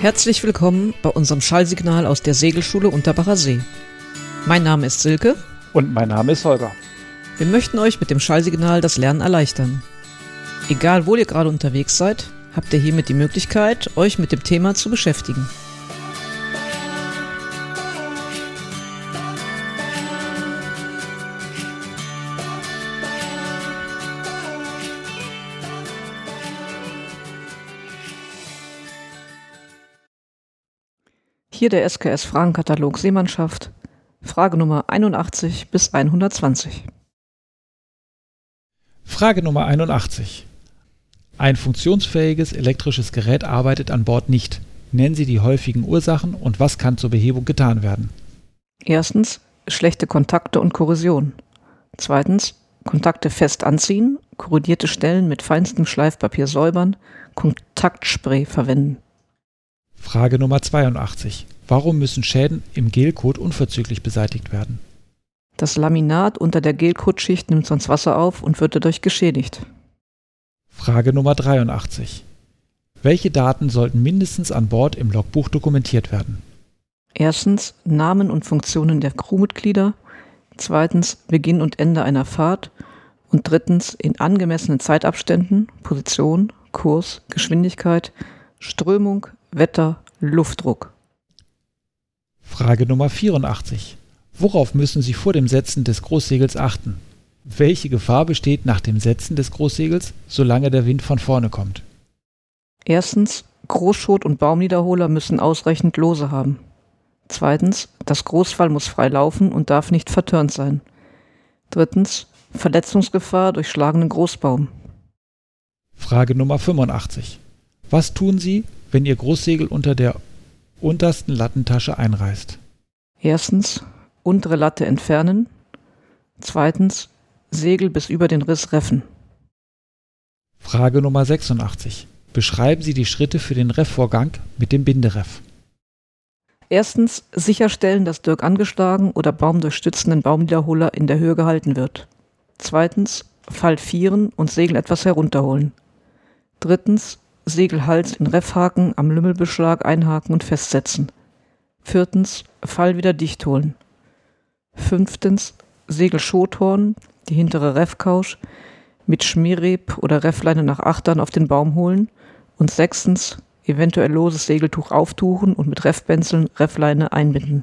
Herzlich willkommen bei unserem Schallsignal aus der Segelschule Unterbacher See. Mein Name ist Silke. Und mein Name ist Holger. Wir möchten euch mit dem Schallsignal das Lernen erleichtern. Egal, wo ihr gerade unterwegs seid, habt ihr hiermit die Möglichkeit, euch mit dem Thema zu beschäftigen. Hier der SKS Fragenkatalog Seemannschaft. Frage Nummer 81 bis 120. Frage Nummer 81. Ein funktionsfähiges elektrisches Gerät arbeitet an Bord nicht. Nennen Sie die häufigen Ursachen und was kann zur Behebung getan werden? Erstens schlechte Kontakte und Korrosion. Zweitens Kontakte fest anziehen, korrodierte Stellen mit feinstem Schleifpapier säubern, Kontaktspray verwenden. Frage Nummer 82. Warum müssen Schäden im Gelcoat unverzüglich beseitigt werden? Das Laminat unter der Gelcoatschicht nimmt sonst Wasser auf und wird dadurch geschädigt. Frage Nummer 83. Welche Daten sollten mindestens an Bord im Logbuch dokumentiert werden? Erstens Namen und Funktionen der Crewmitglieder, zweitens Beginn und Ende einer Fahrt und drittens in angemessenen Zeitabständen Position, Kurs, Geschwindigkeit, Strömung, Wetter, Luftdruck. Frage Nummer 84. Worauf müssen Sie vor dem Setzen des Großsegels achten? Welche Gefahr besteht nach dem Setzen des Großsegels, solange der Wind von vorne kommt? Erstens, Großschot und Baumniederholer müssen ausreichend Lose haben. Zweitens, das Großfall muss frei laufen und darf nicht vertörnt sein. Drittens, Verletzungsgefahr durch schlagenden Großbaum. Frage Nummer 85. Was tun Sie, wenn Ihr Großsegel unter der untersten Lattentasche einreißt? Erstens, untere Latte entfernen. Zweitens, Segel bis über den Riss reffen. Frage Nummer 86. Beschreiben Sie die Schritte für den Reffvorgang mit dem Bindereff. Erstens, sicherstellen, dass Dirk angeschlagen oder baumdurchstützenden Baumniederholer in der Höhe gehalten wird. Zweitens, Fall vieren und Segel etwas herunterholen. Drittens, Segelhals in Reffhaken am Lümmelbeschlag einhaken und festsetzen. Viertens, Fall wieder dicht holen. Fünftens, Segelschothorn, die hintere Reffkausch, mit Schmierreb oder Reffleine nach Achtern auf den Baum holen. Und sechstens, eventuell loses Segeltuch auftuchen und mit Reffbenzeln Reffleine einbinden.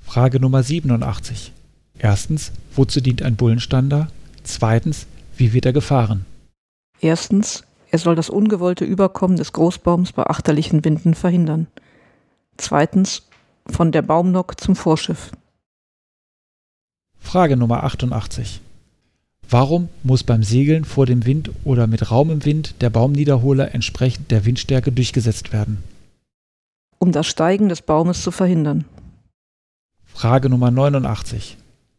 Frage Nummer 87. Erstens, wozu dient ein Bullenstander? Zweitens, wie wird er gefahren? Erstens, er soll das ungewollte Überkommen des Großbaums bei achterlichen Winden verhindern. Zweitens, von der Baumnock zum Vorschiff. Frage Nummer 88. Warum muss beim Segeln vor dem Wind oder mit Raum im Wind der Baumniederholer entsprechend der Windstärke durchgesetzt werden? Um das Steigen des Baumes zu verhindern. Frage Nummer 89.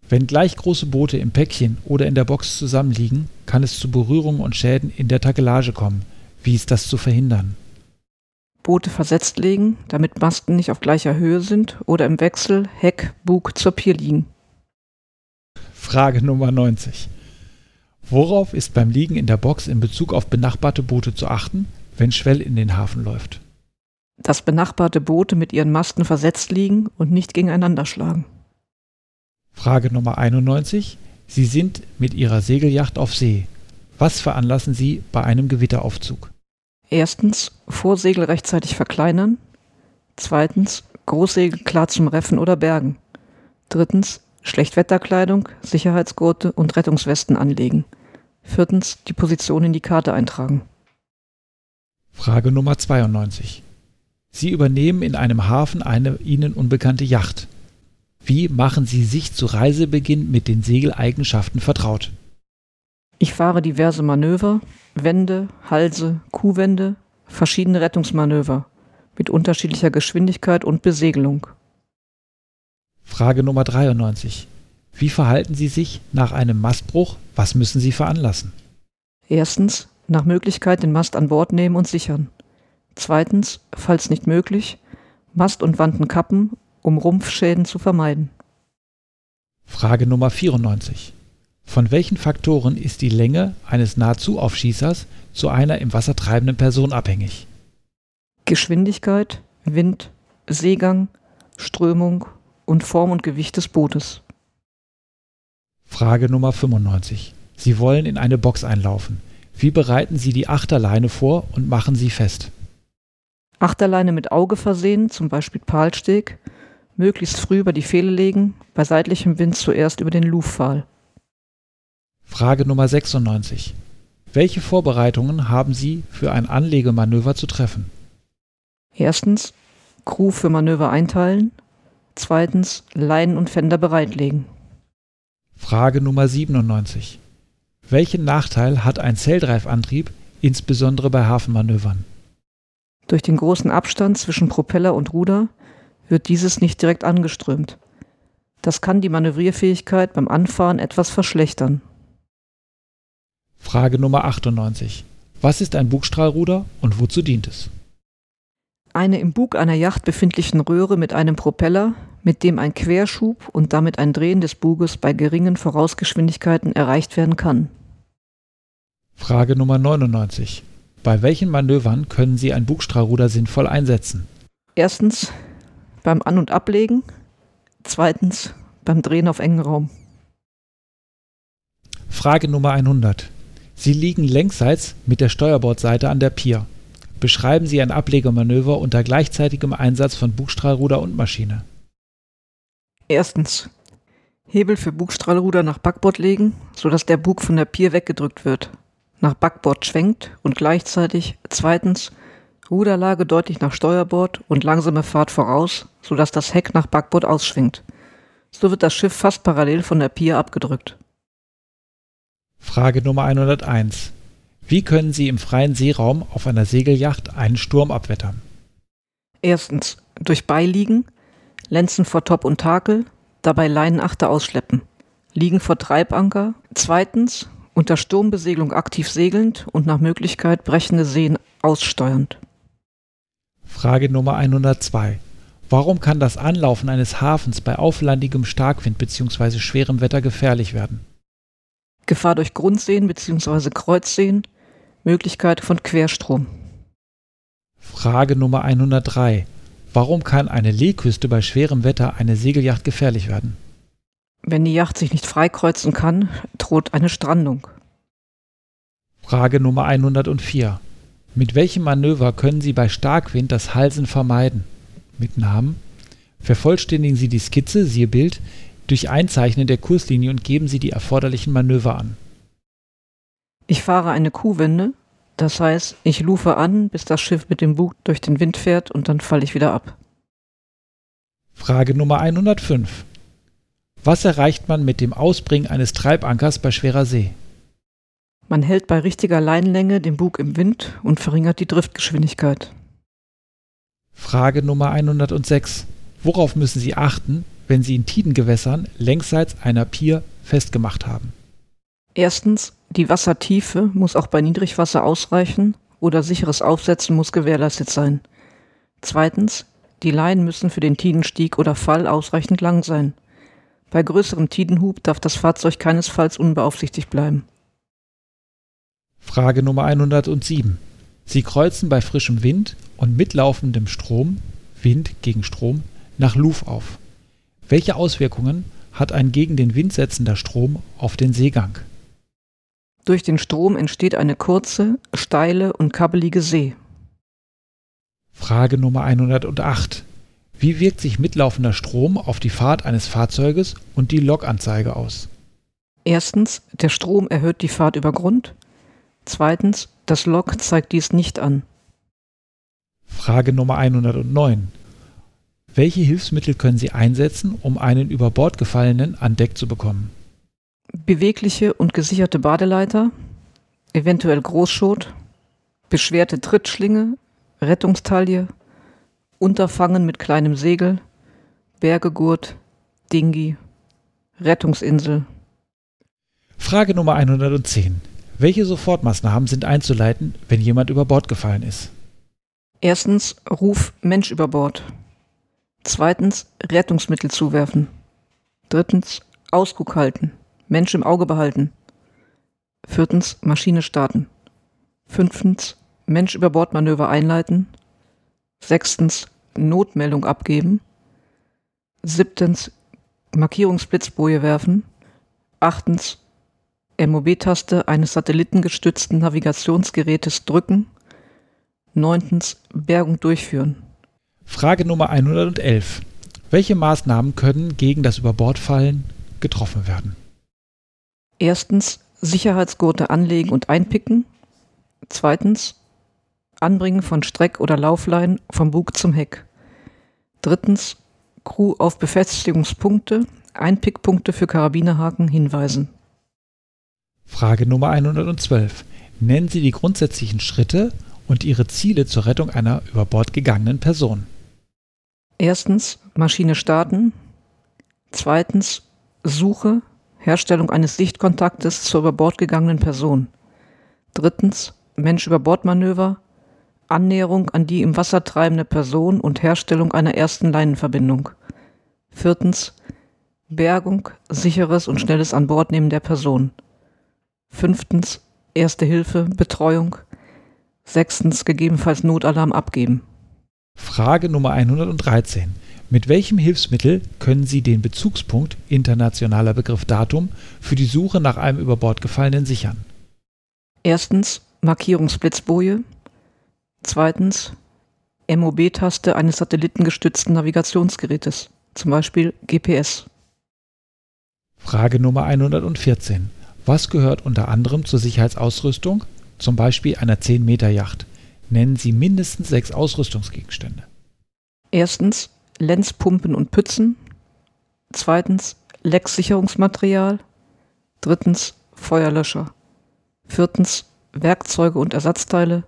Wenn gleich große Boote im Päckchen oder in der Box zusammenliegen, kann es zu Berührungen und Schäden in der Takelage kommen. Wie ist das zu verhindern? Boote versetzt legen, damit Masten nicht auf gleicher Höhe sind oder im Wechsel Heck, Bug zur Pier liegen. Frage Nummer 90. Worauf ist beim Liegen in der Box in Bezug auf benachbarte Boote zu achten, wenn Schwell in den Hafen läuft? Dass benachbarte Boote mit ihren Masten versetzt liegen und nicht gegeneinander schlagen. Frage Nummer 91. Sie sind mit Ihrer Segelyacht auf See. Was veranlassen Sie bei einem Gewitteraufzug? Erstens, Vorsegel rechtzeitig verkleinern. Zweitens, Großsegel klar zum Reffen oder Bergen. Drittens, Schlechtwetterkleidung, Sicherheitsgurte und Rettungswesten anlegen. Viertens, die Position in die Karte eintragen. Frage Nummer 92. Sie übernehmen in einem Hafen eine Ihnen unbekannte Yacht. Wie machen Sie sich zu Reisebeginn mit den Segeleigenschaften vertraut? Ich fahre diverse Manöver, Wände, Halse, Kuhwände, verschiedene Rettungsmanöver mit unterschiedlicher Geschwindigkeit und Besegelung. Frage Nummer 93. Wie verhalten Sie sich nach einem Mastbruch? Was müssen Sie veranlassen? Erstens, nach Möglichkeit den Mast an Bord nehmen und sichern. Zweitens, falls nicht möglich, Mast und Wanden kappen um Rumpfschäden zu vermeiden. Frage Nummer 94. Von welchen Faktoren ist die Länge eines Nahezu-Aufschießers zu einer im Wasser treibenden Person abhängig? Geschwindigkeit, Wind, Seegang, Strömung und Form und Gewicht des Bootes. Frage Nummer 95. Sie wollen in eine Box einlaufen. Wie bereiten Sie die Achterleine vor und machen sie fest? Achterleine mit Auge versehen, zum Beispiel Palsteg, möglichst früh über die Fehle legen, bei seitlichem Wind zuerst über den Luftpfahl. Frage Nummer 96. Welche Vorbereitungen haben Sie für ein Anlegemanöver zu treffen? Erstens Crew für Manöver einteilen. Zweitens Leinen und Fender bereitlegen. Frage Nummer 97. Welchen Nachteil hat ein Zelldreifantrieb, insbesondere bei Hafenmanövern? Durch den großen Abstand zwischen Propeller und Ruder wird dieses nicht direkt angeströmt. Das kann die Manövrierfähigkeit beim Anfahren etwas verschlechtern. Frage Nummer 98. Was ist ein Bugstrahlruder und wozu dient es? Eine im Bug einer Yacht befindlichen Röhre mit einem Propeller, mit dem ein Querschub und damit ein Drehen des Buges bei geringen Vorausgeschwindigkeiten erreicht werden kann. Frage Nummer 99. Bei welchen Manövern können Sie ein Bugstrahlruder sinnvoll einsetzen? Erstens beim An- und Ablegen, zweitens beim Drehen auf engen Raum. Frage Nummer 100. Sie liegen längsseits mit der Steuerbordseite an der Pier. Beschreiben Sie ein Ablegemanöver unter gleichzeitigem Einsatz von Bugstrahlruder und Maschine. Erstens Hebel für Bugstrahlruder nach Backbord legen, sodass der Bug von der Pier weggedrückt wird. Nach Backbord schwenkt und gleichzeitig zweitens Ruderlage deutlich nach Steuerbord und langsame Fahrt voraus, sodass das Heck nach Backbord ausschwingt. So wird das Schiff fast parallel von der Pier abgedrückt. Frage Nummer 101. Wie können Sie im freien Seeraum auf einer Segelyacht einen Sturm abwettern? Erstens durch Beiliegen, Lenzen vor Top und Takel, dabei Leinenachter ausschleppen. Liegen vor Treibanker. Zweitens unter Sturmbesegelung aktiv segelnd und nach Möglichkeit brechende Seen aussteuernd. Frage Nummer 102. Warum kann das Anlaufen eines Hafens bei auflandigem Starkwind bzw. schwerem Wetter gefährlich werden? Gefahr durch Grundseen bzw. Kreuzseen, Möglichkeit von Querstrom. Frage Nummer 103. Warum kann eine Lehküste bei schwerem Wetter eine Segelyacht gefährlich werden? Wenn die Yacht sich nicht freikreuzen kann, droht eine Strandung. Frage Nummer 104. Mit welchem Manöver können Sie bei Starkwind das Halsen vermeiden? Mit Namen. Vervollständigen Sie die Skizze, siehe Bild, durch Einzeichnen der Kurslinie und geben Sie die erforderlichen Manöver an. Ich fahre eine Kuhwende, das heißt, ich lufe an, bis das Schiff mit dem Bug durch den Wind fährt und dann falle ich wieder ab. Frage Nummer 105. Was erreicht man mit dem Ausbringen eines Treibankers bei schwerer See? Man hält bei richtiger Leinenlänge den Bug im Wind und verringert die Driftgeschwindigkeit. Frage Nummer 106. Worauf müssen Sie achten, wenn Sie in Tidengewässern längsseits einer Pier festgemacht haben? Erstens, die Wassertiefe muss auch bei Niedrigwasser ausreichen oder sicheres Aufsetzen muss gewährleistet sein. Zweitens, die Leinen müssen für den Tidenstieg oder Fall ausreichend lang sein. Bei größerem Tidenhub darf das Fahrzeug keinesfalls unbeaufsichtigt bleiben. Frage Nummer 107. Sie kreuzen bei frischem Wind und mitlaufendem Strom, Wind gegen Strom, nach Luf auf. Welche Auswirkungen hat ein gegen den Wind setzender Strom auf den Seegang? Durch den Strom entsteht eine kurze, steile und kabbelige See. Frage Nummer 108. Wie wirkt sich mitlaufender Strom auf die Fahrt eines Fahrzeuges und die Lokanzeige aus? Erstens, der Strom erhöht die Fahrt über Grund. Zweitens, das Log zeigt dies nicht an. Frage Nummer 109. Welche Hilfsmittel können Sie einsetzen, um einen über Bord gefallenen an Deck zu bekommen? Bewegliche und gesicherte Badeleiter, eventuell Großschot, beschwerte Trittschlinge, Rettungstaille, Unterfangen mit kleinem Segel, Bergegurt, Dingi, Rettungsinsel. Frage Nummer 110. Welche Sofortmaßnahmen sind einzuleiten, wenn jemand über Bord gefallen ist? Erstens Ruf Mensch über Bord. Zweitens Rettungsmittel zuwerfen. Drittens Ausguck halten. Mensch im Auge behalten. Viertens Maschine starten. Fünftens Mensch über Bordmanöver einleiten. Sechstens Notmeldung abgeben. Siebtens Markierungsblitzboje werfen. Achtens MOB-Taste eines satellitengestützten Navigationsgerätes drücken. Neuntens Bergung durchführen. Frage Nummer 111. Welche Maßnahmen können gegen das Überbordfallen getroffen werden? Erstens Sicherheitsgurte anlegen und einpicken. Zweitens Anbringen von Streck- oder Laufleinen vom Bug zum Heck. Drittens Crew auf Befestigungspunkte, Einpickpunkte für Karabinerhaken hinweisen. Frage Nummer 112. Nennen Sie die grundsätzlichen Schritte und Ihre Ziele zur Rettung einer über Bord gegangenen Person. Erstens Maschine starten. Zweitens Suche, Herstellung eines Sichtkontaktes zur über Bord gegangenen Person. Drittens Mensch über Bordmanöver, Annäherung an die im Wasser treibende Person und Herstellung einer ersten Leinenverbindung. Viertens Bergung, sicheres und schnelles Anbordnehmen der Person. Fünftens Erste Hilfe, Betreuung. Sechstens gegebenenfalls Notalarm abgeben. Frage Nummer 113. Mit welchem Hilfsmittel können Sie den Bezugspunkt internationaler Begriff Datum für die Suche nach einem über Bord gefallenen sichern? Erstens Markierungsblitzboje. Zweitens MOB-Taste eines satellitengestützten Navigationsgerätes, zum Beispiel GPS. Frage Nummer 114. Was gehört unter anderem zur Sicherheitsausrüstung, zum Beispiel einer 10-Meter-Yacht? Nennen Sie mindestens sechs Ausrüstungsgegenstände. Erstens Lenzpumpen und Pützen. Zweitens Lecksicherungsmaterial. Drittens Feuerlöscher. Viertens Werkzeuge und Ersatzteile.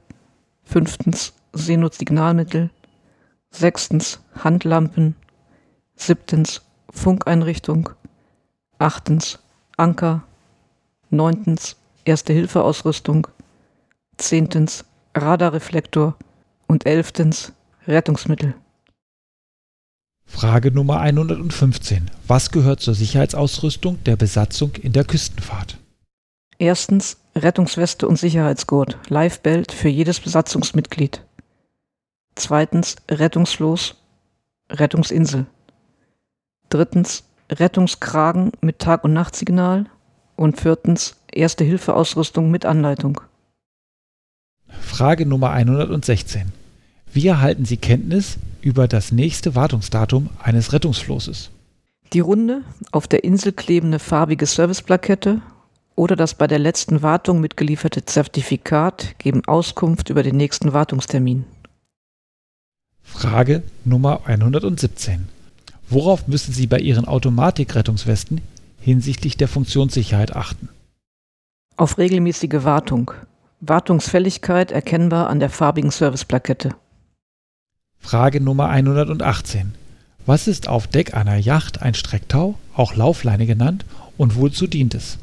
Fünftens Seenot-Signalmittel. Sechstens Handlampen. Siebtens Funkeinrichtung. Achtens Anker. Neuntens Erste-Hilfe-Ausrüstung. Zehntens Radarreflektor. Und elftens Rettungsmittel. Frage Nummer 115. Was gehört zur Sicherheitsausrüstung der Besatzung in der Küstenfahrt? Erstens Rettungsweste und Sicherheitsgurt, Lifebelt für jedes Besatzungsmitglied. Zweitens Rettungsfloß, Rettungsinsel. Drittens Rettungskragen mit Tag- und Nachtsignal. Und viertens Erste-Hilfe-Ausrüstung mit Anleitung. Frage Nummer 116. Wie erhalten Sie Kenntnis über das nächste Wartungsdatum eines Rettungsflosses? Die runde, auf der Insel klebende farbige Serviceplakette oder das bei der letzten Wartung mitgelieferte Zertifikat geben Auskunft über den nächsten Wartungstermin. Frage Nummer 117. Worauf müssen Sie bei Ihren Automatikrettungswesten hinsichtlich der Funktionssicherheit achten? Auf regelmäßige Wartung. Wartungsfälligkeit erkennbar an der farbigen Serviceplakette. Frage Nummer 118. Was ist auf Deck einer Yacht ein Strecktau, auch Laufleine genannt, und wozu dient es?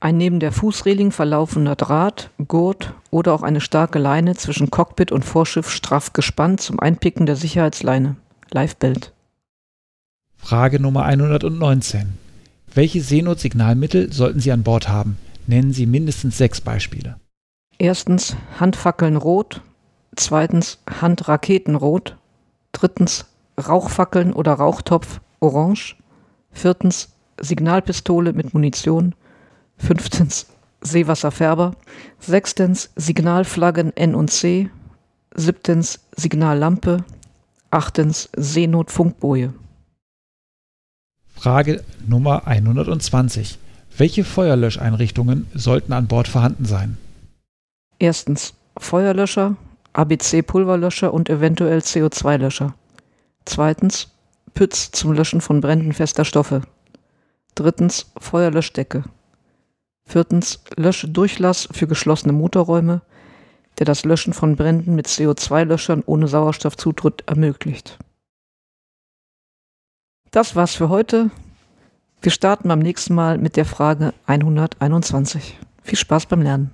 Ein neben der Fußreling verlaufender Draht, Gurt oder auch eine starke Leine zwischen Cockpit und Vorschiff straff gespannt zum Einpicken der Sicherheitsleine. Lifebelt. Frage Nummer 119. Welche Seenotsignalmittel sollten Sie an Bord haben? Nennen Sie mindestens sechs Beispiele. Erstens Handfackeln rot, zweitens Handraketen-Rot, drittens Rauchfackeln oder Rauchtopf orange, viertens Signalpistole mit Munition, fünftens Seewasserfärber, sechstens Signalflaggen N und C, siebtens Signallampe, achtens Seenotfunkboje. Frage Nummer 120. Welche Feuerlöscheinrichtungen sollten an Bord vorhanden sein? Erstens Feuerlöscher, ABC-Pulverlöscher und eventuell CO2-Löscher. Zweitens Pütz zum Löschen von Bränden fester Stoffe. Drittens Feuerlöschdecke. Viertens Löschdurchlass für geschlossene Motorräume, der das Löschen von Bränden mit CO2-Löschern ohne Sauerstoffzutritt ermöglicht. Das war's für heute. Wir starten beim nächsten Mal mit der Frage 121. Viel Spaß beim Lernen.